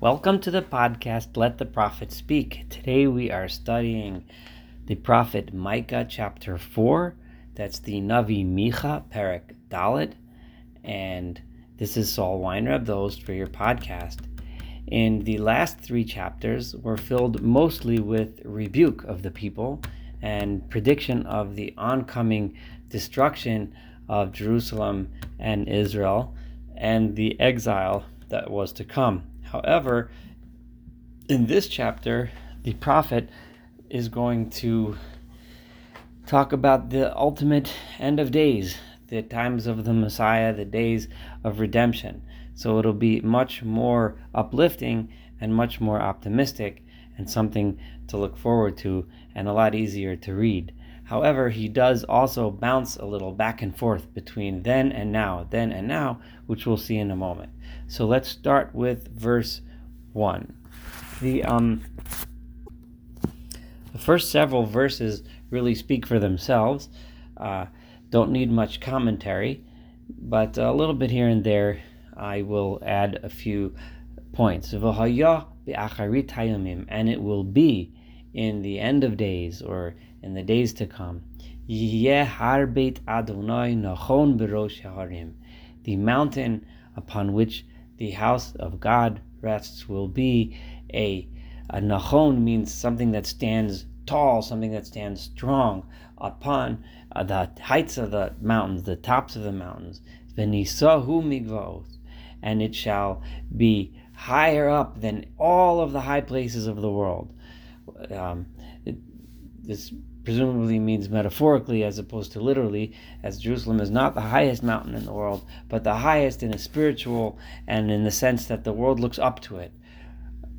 Welcome to the podcast Let the Prophet Speak. Today we are studying the prophet Micah chapter 4. That's the Navi Micha, Perek Dalit. And this is Saul Weinreb, the host for your podcast. In the last three chapters were filled mostly with rebuke of the people and prediction of the oncoming destruction of Jerusalem and Israel and the exile that was to come. However, in this chapter, the prophet is going to talk about the ultimate end of days, the times of the Messiah, the days of redemption. So it'll be much more uplifting and much more optimistic and something to look forward to and a lot easier to read. However, he does also bounce a little back and forth between then and now, then and now, which we'll see in a moment. So let's start with verse 1. The um the first several verses really speak for themselves. Uh, don't need much commentary, but a little bit here and there I will add a few points. And it will be in the end of days or in the days to come. The mountain upon which the house of God rests will be a, a nachon means something that stands tall, something that stands strong upon uh, the heights of the mountains, the tops of the mountains. And it shall be higher up than all of the high places of the world. Um, it, this presumably means metaphorically as opposed to literally, as Jerusalem is not the highest mountain in the world, but the highest in a spiritual and in the sense that the world looks up to it.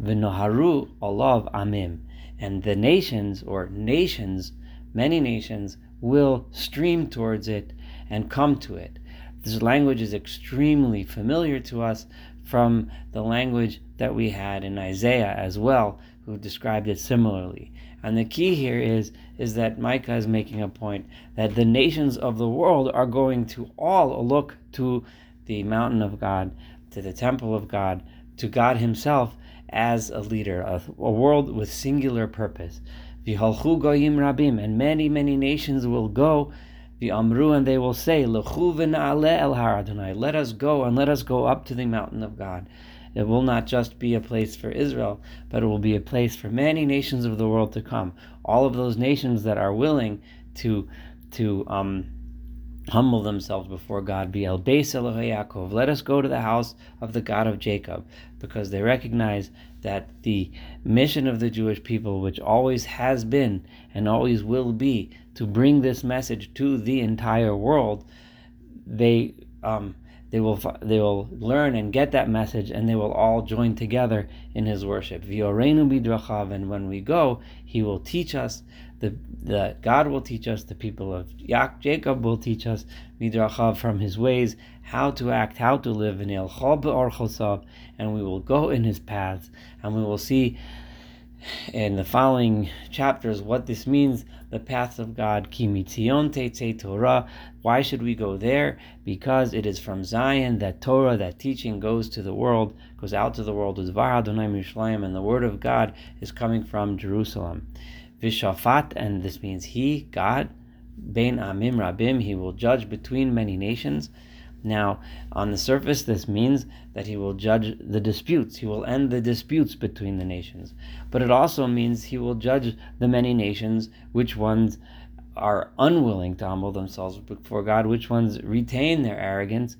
V'noharu olav amim. And the nations, or nations, many nations, will stream towards it and come to it. This language is extremely familiar to us from the language that we had in Isaiah as well, who described it similarly. And the key here is is that Micah is making a point that the nations of the world are going to all look to the mountain of God, to the temple of God, to God Himself as a leader, a, a world with singular purpose. V'halchu goyim rabim, and many, many nations will go. V'amru, and they will say, Lechu v'na'ale el har. Let us go, and let us go up to the mountain of God. It will not just be a place for Israel, but it will be a place for many nations of the world to come. All of those nations that are willing to to um, humble themselves before God. Be el Beis Yaakov. Let us go to the house of the God of Jacob, because they recognize that the mission of the Jewish people, which always has been and always will be, to bring this message to the entire world, they um, they will they will learn and get that message, and they will all join together in His worship. Bidrachav, and when we go, He will teach us. The, the God will teach us. The people of Jacob will teach us midrachav from His ways, how to act, how to live in el and we will go in His paths, and we will see in the following chapters what this means the paths of God. Kimitzion Teitze Torah. Why should we go there? Because it is from Zion that Torah, that teaching, goes to the world, goes out to the world. And the word of God is coming from Jerusalem. Vishafat, and this means He, God, Bein Amim Rabim, He will judge between many nations. Now, on the surface, this means that he will judge the disputes. He will end the disputes between the nations. But it also means he will judge the many nations, which ones are unwilling to humble themselves before God, which ones retain their arrogance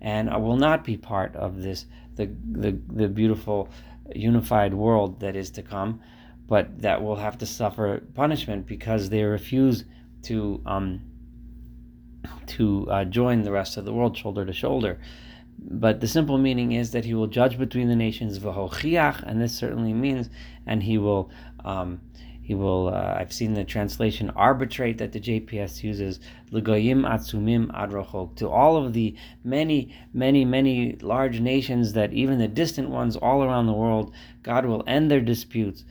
and will not be part of this, the, the, the beautiful unified world that is to come, but that will have to suffer punishment because they refuse to um, to uh, join the rest of the world shoulder to shoulder. But the simple meaning is that he will judge between the nations, and this certainly means, and he will, um, he will. Uh, I've seen the translation arbitrate that the JPS uses, legoyim atzumim adrochok, to all of the many, many, many large nations that even the distant ones all around the world, God will end their disputes.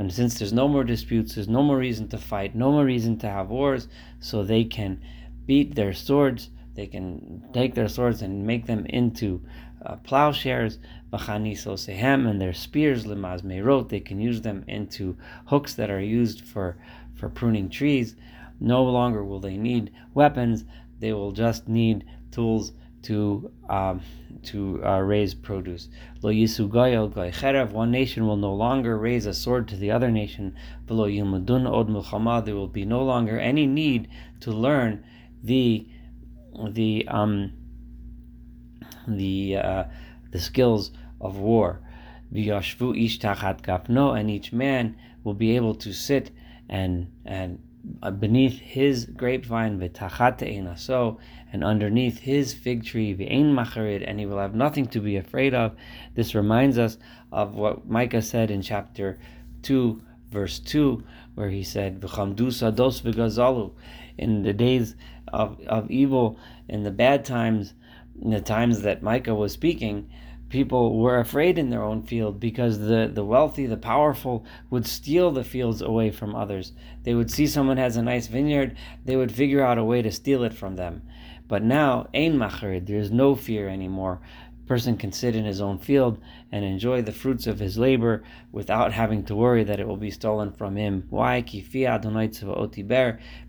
And since there's no more disputes, there's no more reason to fight, no more reason to have wars, so they can beat their swords They can take their swords and make them into uh, plowshares, sehem, and their spears, limaz meirot. They can use them into hooks that are used for, for pruning trees. No longer will they need weapons. They will just need tools to um, to uh, raise produce. Lo yisugoyel goy One nation will no longer raise a sword to the other nation. V'lo yilmudun od milchama. There will be no longer any need to learn the the um the uh, the skills of war. V'yashvu ish tachat gafno, and each man will be able to sit and and Uh, beneath his grapevine v'tachat so and underneath his fig tree v'ein macharid, and he will have nothing to be afraid of. This reminds us of what Micah said in chapter two, verse two, where he said v'chamdu sados v'gazalu. In the days of, of evil, in the bad times, in the times that Micah was speaking, people were afraid in their own field because the, the wealthy, the powerful would steal the fields away from others. They would see someone has a nice vineyard, they would figure out a way to steal it from them. But now, ein macharid, there is no fear anymore person can sit in his own field and enjoy the fruits of his labor without having to worry that it will be stolen from him. Why?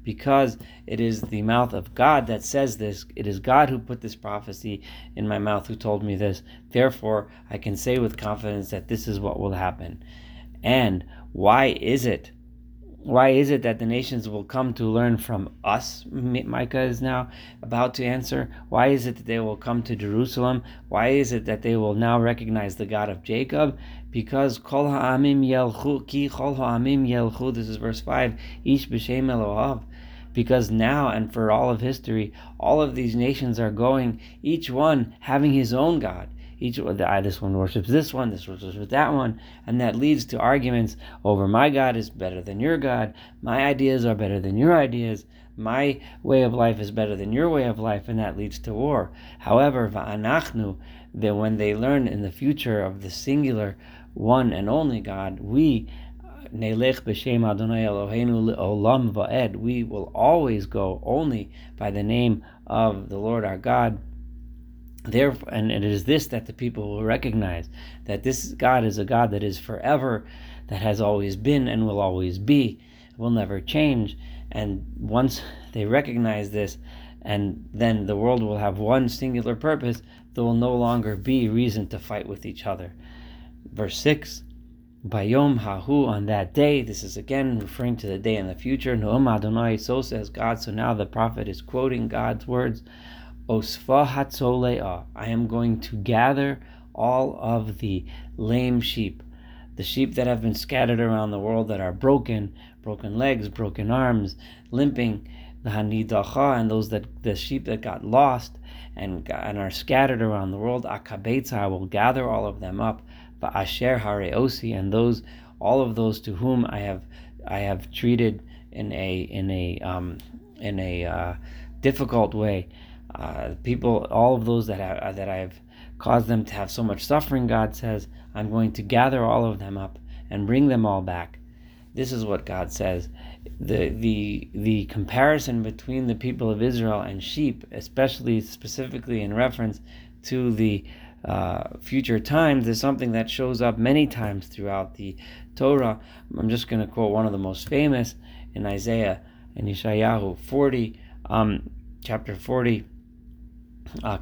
Because it is the mouth of God that says this. It is God who put this prophecy in my mouth, who told me this. Therefore, I can say with confidence that this is what will happen. And why is it why is it that the nations will come to learn from us? Micah is now about to answer. Why is it that they will come to Jerusalem? Why is it that they will now recognize the God of Jacob? Because Kol Ha'amim Yelchu, Ki Kol Ha'amim Yelchu, this is verse 5, Ish B'Shem Elohav. Because now and for all of history, all of these nations are going, each one having his own God each the, this one worships this one, this worships that one, and that leads to arguments over my God is better than your God, my ideas are better than your ideas, my way of life is better than your way of life, and that leads to war. However, va'anachnu, that when they learn in the future of the singular one and only God, we uh, Nelech b'shem Adonai Eloheinu olam va'ed. We will always go only by the name of the Lord our God Therefore, and it is this that the people will recognize that this God is a God that is forever, that has always been and will always be, will never change. And once they recognize this, and then the world will have one singular purpose, there will no longer be reason to fight with each other. Verse 6 Bayom Hahu on that day, this is again referring to the day in the future. Noam Adonai, so says God. So now the prophet is quoting God's words. I am going to gather all of the lame sheep, the sheep that have been scattered around the world that are broken, broken legs, broken arms, limping, the hanidacha, and those that the sheep that got lost and and are scattered around the world. Akabetza, I will gather all of them up. Asher hareosi, and those all of those to whom I have I have treated in a in a um, in a uh, difficult way uh, people, all of those that I, that I've caused them to have so much suffering, God says, I'm going to gather all of them up and bring them all back. This is what God says. The the the comparison between the people of Israel and sheep, especially specifically in reference to the uh, future times, is something that shows up many times throughout the Torah. I'm just going to quote one of the most famous in Isaiah and Yeshayahu 40, um, chapter 40, uh,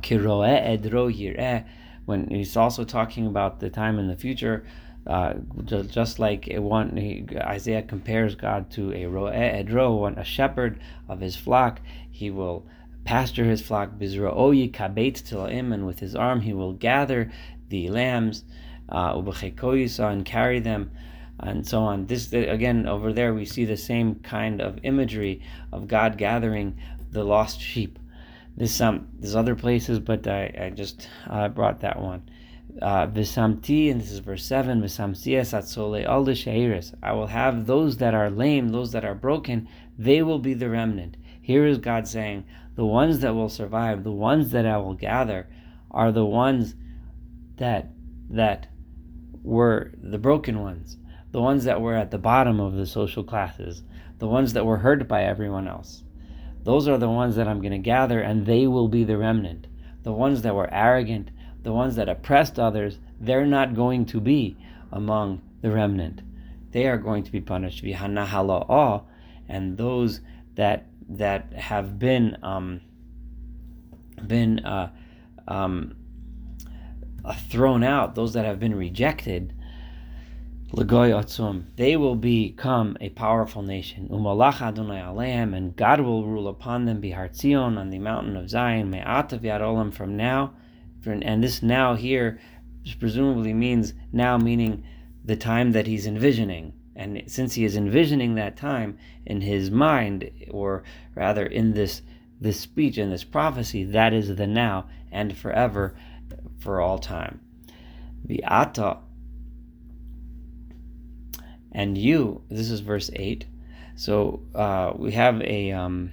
when he's also talking about the time in the future, uh, just, like one, Isaiah compares God to a roe edro, a shepherd of his flock. He will pasture his flock, bizra'oyi kabet tilaim, and with his arm he will gather the lambs, uh, and carry them and so on. This again over there we see the same kind of imagery of God gathering the lost sheep. There's some there's other places, but I, I just uh, brought that one. Uh, Visamti, and this is verse 7, Visamtias atzole al sheiris. I will have those that are lame, those that are broken, they will be the remnant. Here is God saying, the ones that will survive, the ones that I will gather, are the ones that that were the broken ones, the ones that were at the bottom of the social classes, the ones that were hurt by everyone else those are the ones that I'm going to gather, and they will be the remnant. The ones that were arrogant, the ones that oppressed others, they're not going to be among the remnant. They are going to be punished. And those that that have been um, been uh, um, uh, thrown out, those that have been rejected, they will become a powerful nation. And God will rule upon them, Bihar Zion, on the mountain of Zion, Me'atav Yad Olam, from now, and this now here presumably means now meaning the time that he's envisioning. And since he is envisioning that time in his mind, or rather in this this speech and this prophecy, that is the now and forever, for all time. The ata and you. This is verse eight. So uh, we have a um,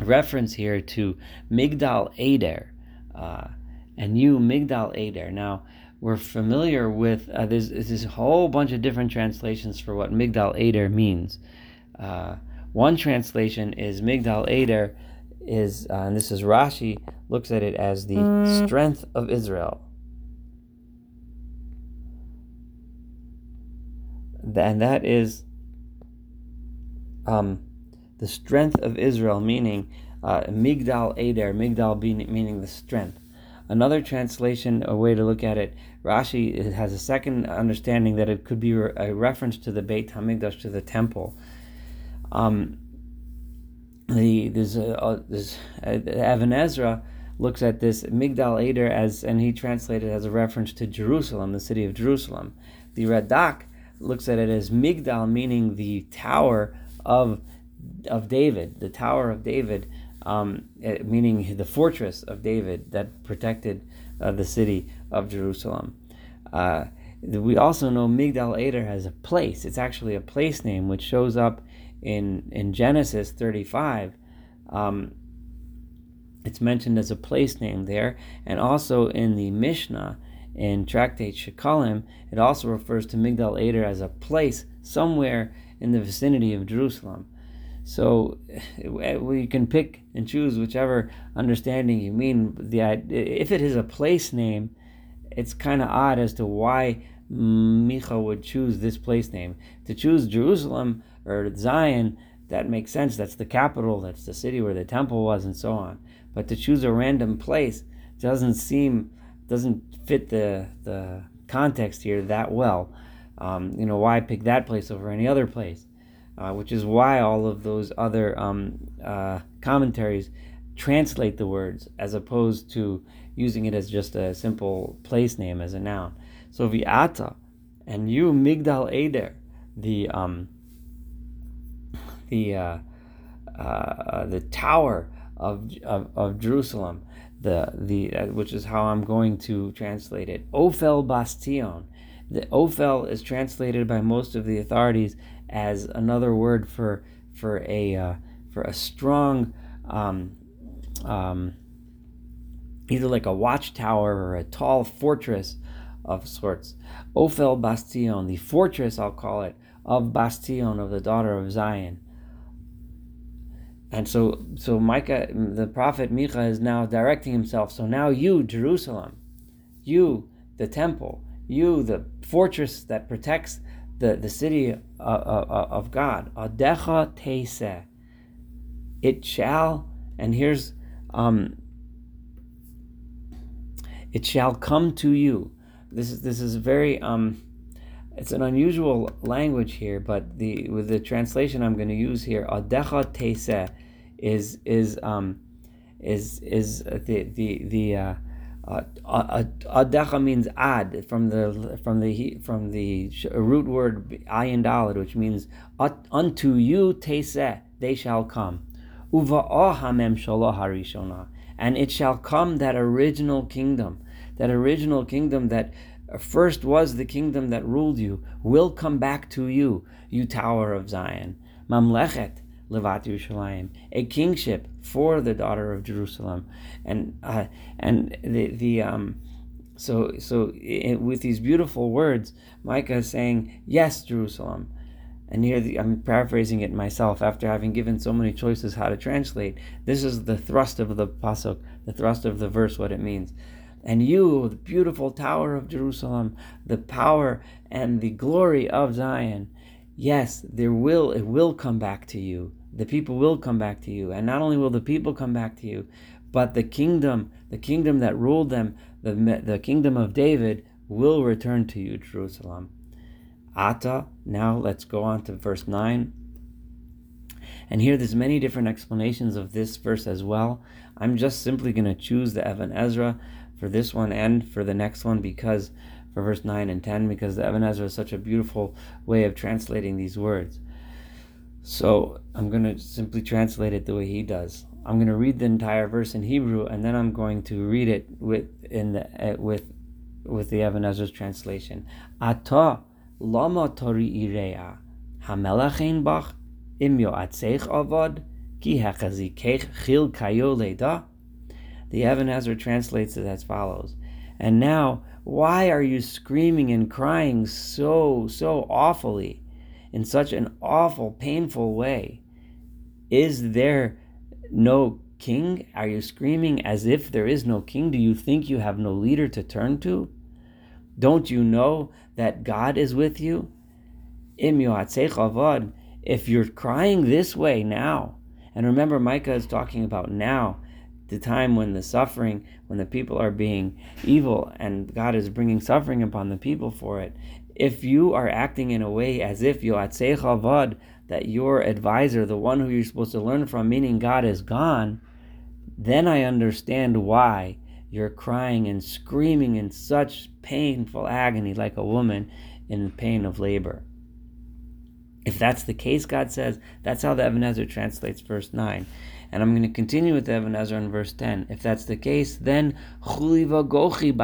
reference here to Migdal Eder, uh, and you Migdal Eder. Now we're familiar with uh, there's, there's a whole bunch of different translations for what Migdal Eder means. Uh, one translation is Migdal Eder is, uh, and this is Rashi, looks at it as the mm. strength of Israel. And that is um, the strength of Israel, meaning uh, Migdal Eder, Migdal meaning the strength. Another translation, a way to look at it, Rashi has a second understanding that it could be a reference to the Beit Hamikdash, to the temple. Um, the there's a, uh, looks at this Migdal Eder as, and he translated as a reference to Jerusalem, the city of Jerusalem. The Radak looks at it as Migdal, meaning the tower of of David, the tower of David, um, eh, meaning the fortress of David that protected uh, the city of Jerusalem. Uh, we also know Migdal Eder has a place. It's actually a place name which shows up in in Genesis 35. Um, it's mentioned as a place name there, and also in the Mishnah in Tractate Shekalim, it also refers to Migdal Eder as a place somewhere in the vicinity of Jerusalem. So eh, we can pick and choose whichever understanding you mean. The if it is a place name, it's kind of odd as to why Micha would choose this place name. To choose Jerusalem or Zion, that makes sense. That's the capital. That's the city where the temple was, and so on. But to choose a random place doesn't seem doesn't fit the the context here that well. Um, you know why pick that place over any other place? uh, which is why all of those other um, uh, commentaries translate the words as opposed to using it as just a simple place name as a noun. So viata and you migdal eder, the um, the uh, uh, the tower of, of, of Jerusalem, the the uh, which is how I'm going to translate it. Ophel bat Zion. The Ophel is translated by most of the authorities as another word for for a uh, for a strong um, um, either like a watchtower or a tall fortress of sorts. Ophel Bat Zion, the fortress, I'll call it, of Bat Zion, of the daughter of Zion. And so, so Micah, the prophet Micha, is now directing himself. So now you, Jerusalem, you, the temple, you, the fortress that protects the, the city uh, uh, uh, of God. Adecha teiseh. It shall, and here's, um, it shall come to you. This is this is very um, it's an unusual language here, but the with the translation I'm going to use here, adecha teiseh, is is um, is is the the the uh, Adacha means ad from the from the from the root word ayin dalad, which means unto you they shall come. Uva harishona, and it shall come that original kingdom, that original kingdom that first was the kingdom that ruled you, will come back to you, you tower of Zion. Mamlechet Levat Yerushalayim, a kingship for the daughter of Jerusalem, and uh, and the the um, so so it, with these beautiful words, Micah is saying, yes, Jerusalem, And here the, I'm paraphrasing it myself after having given so many choices how to translate. This is the thrust of the pasuk, the thrust of the verse, what it means. And you, the beautiful tower of Jerusalem, the power and the glory of Zion, yes, there will it will come back to you. The people will come back to you, and not only will the people come back to you, but the kingdom, the kingdom that ruled them, the the kingdom of David, will return to you, Jerusalem. Ata. Now let's go on to verse nine. And here there's many different explanations of this verse as well. I'm just simply going to choose the Even Ezra for this one and for the next one because for verse 9 and 10 because the Even Ezra is such a beautiful way of translating these words. So I'm going to simply translate it the way he does. I'm going to read the entire verse in Hebrew and then I'm going to read it with in the uh, with with the Even Ezra's translation. Ata lama tori irea hamelach bach im yoatzeich avad ki hechazikech chil kayo leda the Even Ezra translates it as follows And now, why are you screaming and crying so, so awfully, in such an awful, painful way? Is there no king? Are you screaming as if there is no king? Do you think you have no leader to turn to? Don't you know that God is with you? If you're crying this way now, and remember, Micah is talking about now, the time when the suffering, when the people are being evil and God is bringing suffering upon the people for it, if you are acting in a way as if Yoatzei that your advisor, the one who you're supposed to learn from, meaning God is gone, then I understand why you're crying and screaming in such painful agony like a woman in pain of labor. If that's the case, God says, that's how the Even Ezra translates verse 9. And I'm going to continue with Even Ezra in verse 10. If that's the case, then chuliva gochi.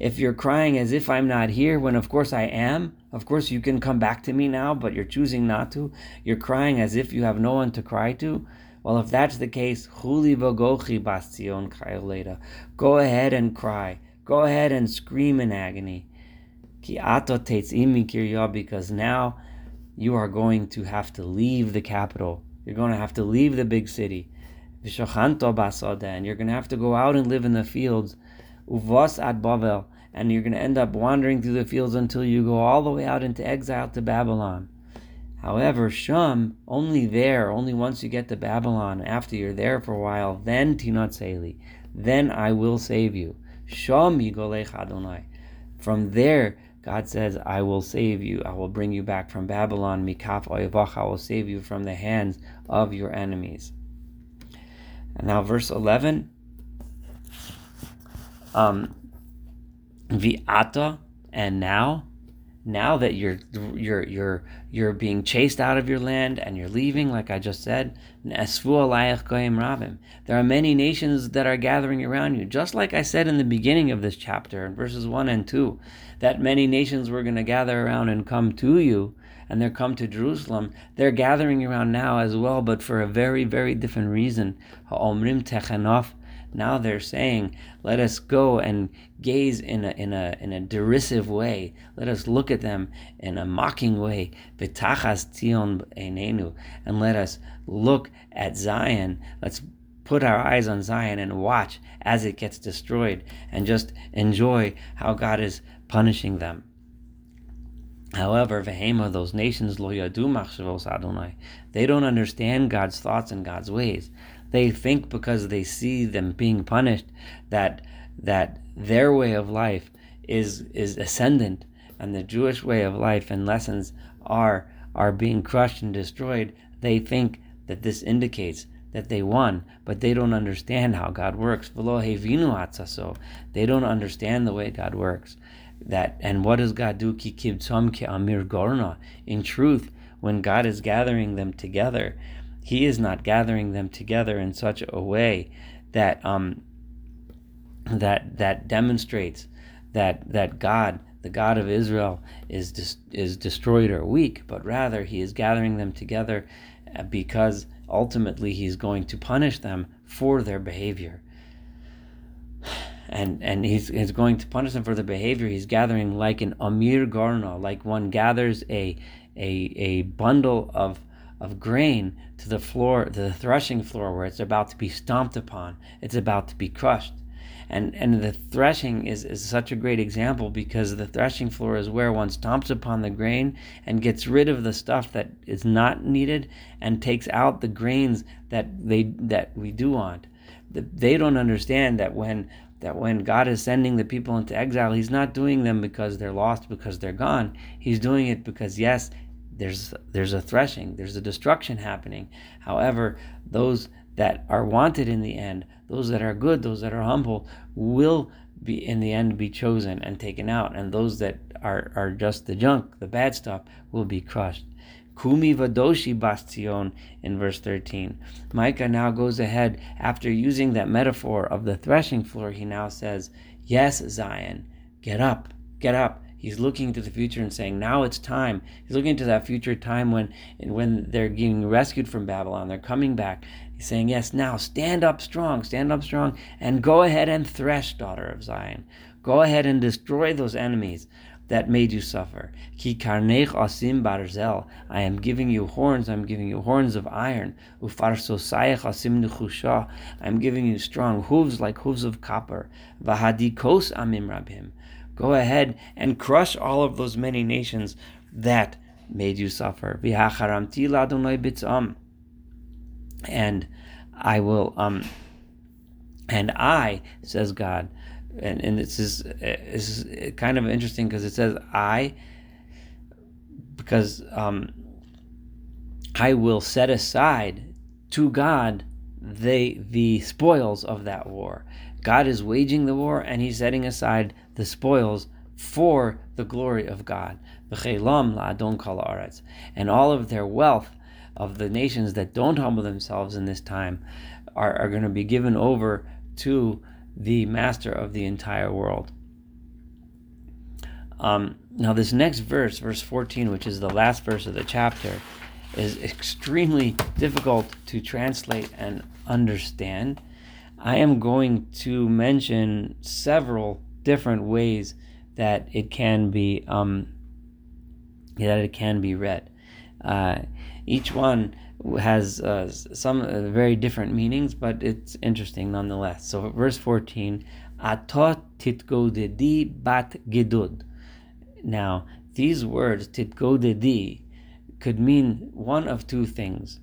If you're crying as if I'm not here, when of course I am, of course you can come back to me now, but you're choosing not to. You're crying as if you have no one to cry to. Well, if that's the case. Go ahead and cry. Go ahead and scream in agony. Ki ato imi because now you are going to have to leave the capital you're going to have to leave the big city. And you're going to have to go out and live in the fields. At Bavel. And you're going to end up wandering through the fields until you go all the way out into exile to Babylon. However, Shum, only there, only once you get to Babylon, after you're there for a while, then Tinot Seli, then I will save you. Shum Yigolech Adonai. From there, God says, I will save you. I will bring you back from Babylon. Mikaf oivach. I will save you from the hands of your enemies. And now, verse 11. Um, Viata, and now now that you're you're you're you're being chased out of your land and you're leaving, like I just said, there are many nations that are gathering around you. Just like I said in the beginning of this chapter, in verses one and two, that many nations were going to gather around and come to you, and they're come to Jerusalem. They're gathering around now as well, but for a very very different reason. Now they're saying, let us go and gaze in a, in a, in a derisive way. Let us look at them in a mocking way. Tion And let us look at Zion. Let's put our eyes on Zion and watch as it gets destroyed and just enjoy how God is punishing them. However, Vehema, those nations, lo yadu Adonai, they don't understand God's thoughts and God's ways. They think because they see them being punished that that their way of life is is ascendant and the Jewish way of life and lessons are are being crushed and destroyed. They think that this indicates that they won, but they don't understand how God works. They don't understand the way God works. That and what does God do? In truth, when God is gathering them together, he is not gathering them together in such a way that um, that that demonstrates that that God, the God of Israel, is dis- is destroyed or weak, but rather He is gathering them together uh, because ultimately He's going to punish them for their behavior. and and he's, he's going to punish them for their behavior. He's gathering like an amir garna, like one gathers a a a bundle of of grain to the floor, to the threshing floor, where it's about to be stomped upon. It's about to be crushed. And and the threshing is, is such a great example because the threshing floor is where one stomps upon the grain and gets rid of the stuff that is not needed and takes out the grains that they that we do want. They don't understand that when that when God is sending the people into exile, He's not doing them because they're lost, because they're gone. He's doing it because yes, there's there's a threshing, there's a destruction happening. However, those that are wanted in the end, those that are good, those that are humble, will be in the end be chosen and taken out, and those that are, are just the junk, the bad stuff, will be crushed. Kumi Vadoshi Bat Zion in verse 13. Micah now goes ahead after using that metaphor of the threshing floor. He now says, Yes, Zion, get up, get up. He's looking to the future and saying, "Now it's time." He's looking to that future time when, when they're getting rescued from Babylon, they're coming back. He's saying, "Yes, now stand up strong, stand up strong, and go ahead and thresh, daughter of Zion. Go ahead and destroy those enemies that made you suffer. Ki karnech asim barzel. I am giving you horns. I'm giving you horns of iron. Ufarsosayach asim nechusha. I'm giving you strong hooves like hooves of copper. Vahadikos amim rabhim. Go ahead and crush all of those many nations that made you suffer. And I will, um, and I, says God, and, and this is, this is kind of interesting because it says I, because um, I will set aside to God the the spoils of that war. God is waging the war and he's setting aside the spoils for the glory of God. And all of their wealth of the nations that don't humble themselves in this time are, are going to be given over to the master of the entire world. Um, now, this next verse, verse 14, which is the last verse of the chapter, is extremely difficult to translate and understand I am going to mention several different ways that it can be um, that it can be read. Uh, each one has uh, some uh, very different meanings, but it's interesting nonetheless. So, verse 14, Atot titgodedi bat gidud. Now, these words, titgodedi, could mean one of two things.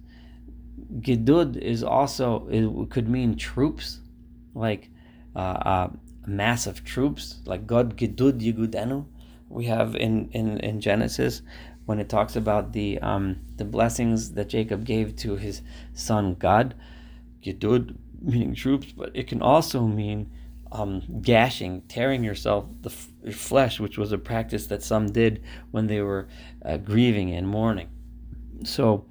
Gidud is also it could mean troops, like uh, mass of troops, like Gad Gidud Yigudenu. We have in, in, in Genesis when it talks about the um, the blessings that Jacob gave to his son Gad, Gidud meaning troops, but it can also mean um, gashing, tearing yourself the f- flesh, which was a practice that some did when they were uh, grieving and mourning. So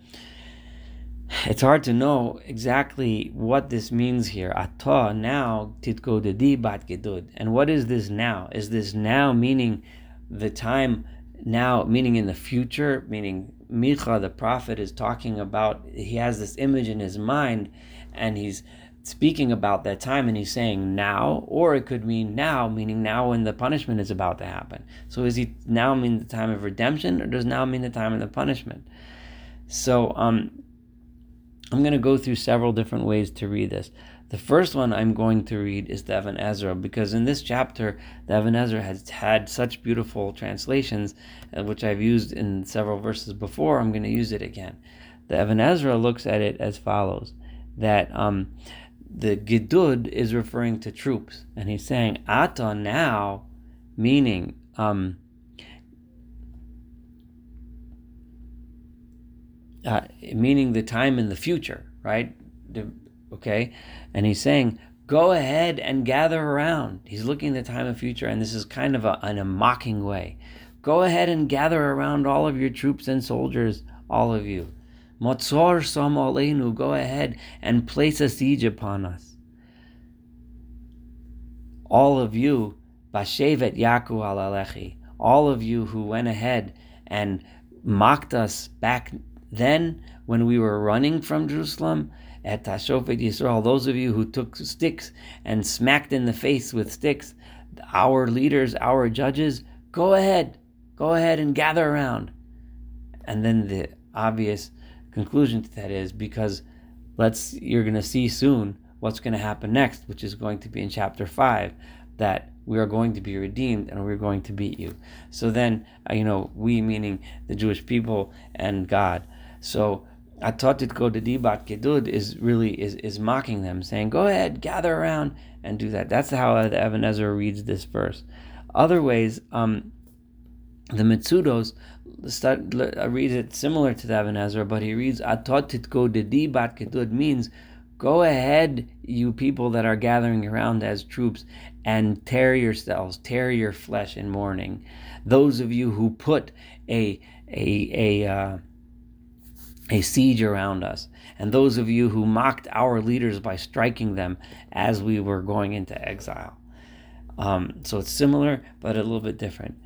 it's hard to know exactly what this means here. Ata now titko dedi bat gedud. And what is this now? Is this now meaning the time now, meaning in the future, meaning Micha, the prophet, is talking about, he has this image in his mind and he's speaking about that time and he's saying now, or it could mean now, meaning now when the punishment is about to happen. So is he now mean the time of redemption or does now mean the time of the punishment? So um, I'm going to go through several different ways to read this. The first one I'm going to read is the Even Ezra because in this chapter, the Even Ezra has had such beautiful translations, uh, which I've used in several verses before. I'm going to use it again. The Even Ezra looks at it as follows: that um, the Gidud is referring to troops, and he's saying Ata now, meaning um, uh, meaning the time in the future, right? Okay, and he's saying, go ahead and gather around. He's looking at the time of future, and this is kind of a, in a mocking way. Go ahead and gather around all of your troops and soldiers, all of you. Motzor som aleinu, go ahead and place a siege upon us. All of you, bashevet yaku alalechi, all of you who went ahead and mocked us back then, when we were running from Jerusalem, et hashofet Yisrael, those of you who took sticks and smacked in the face with sticks, our leaders, our judges, go ahead, go ahead and gather around. And then the obvious conclusion to that is because let's you're going to see soon what's going to happen next, which is going to be in chapter 5 that we are going to be redeemed and we're going to beat you. So then, uh, you know, we meaning the Jewish people and God. So Atotit go to Dibat Kedud is really is, is mocking them, saying, Go ahead, gather around and do that. That's how the Even Ezra reads this verse. Other ways, um, the Mitzudos uh, reads it similar to the Even Ezra, but he reads Atotit go to Dibat Kedud means Go ahead, you people that are gathering around as troops, and tear yourselves, tear your flesh in mourning. Those of you who put a a a uh, a siege around us, and those of you who mocked our leaders by striking them as we were going into exile. Um, so it's similar, but a little bit different.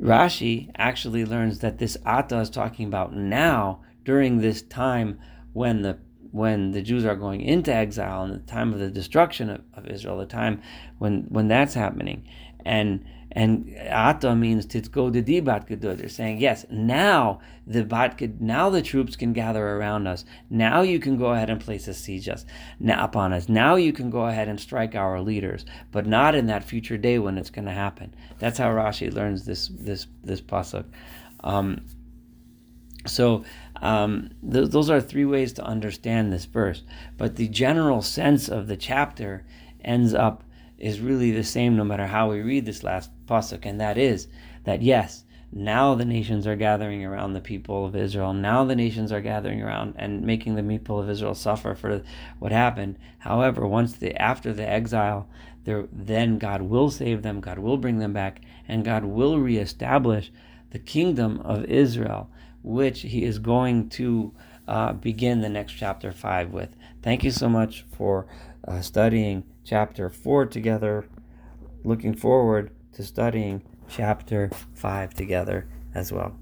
Rashi actually learns that this Ata is talking about now during this time when the when the Jews are going into exile and the time of the destruction of, of Israel, the time when when that's happening. And and ata means go to di bat They're saying, yes, now the bat now the troops can gather around us. Now you can go ahead and place a siege us upon us. Now you can go ahead and strike our leaders, but not in that future day when it's going to happen. That's how Rashi learns this this this pasuk. Um, so um, th- those are three ways to understand this verse. But the general sense of the chapter ends up is really the same no matter how we read this last pasuk, and that is that yes, now the nations are gathering around the people of Israel. Now the nations are gathering around and making the people of Israel suffer for what happened. However, once the after the exile, there then God will save them. God will bring them back, and God will reestablish the kingdom of Israel which he is going to uh, begin the next chapter 5 with. Thank you so much for uh, studying chapter 4 together. Looking forward to studying chapter 5 together as well.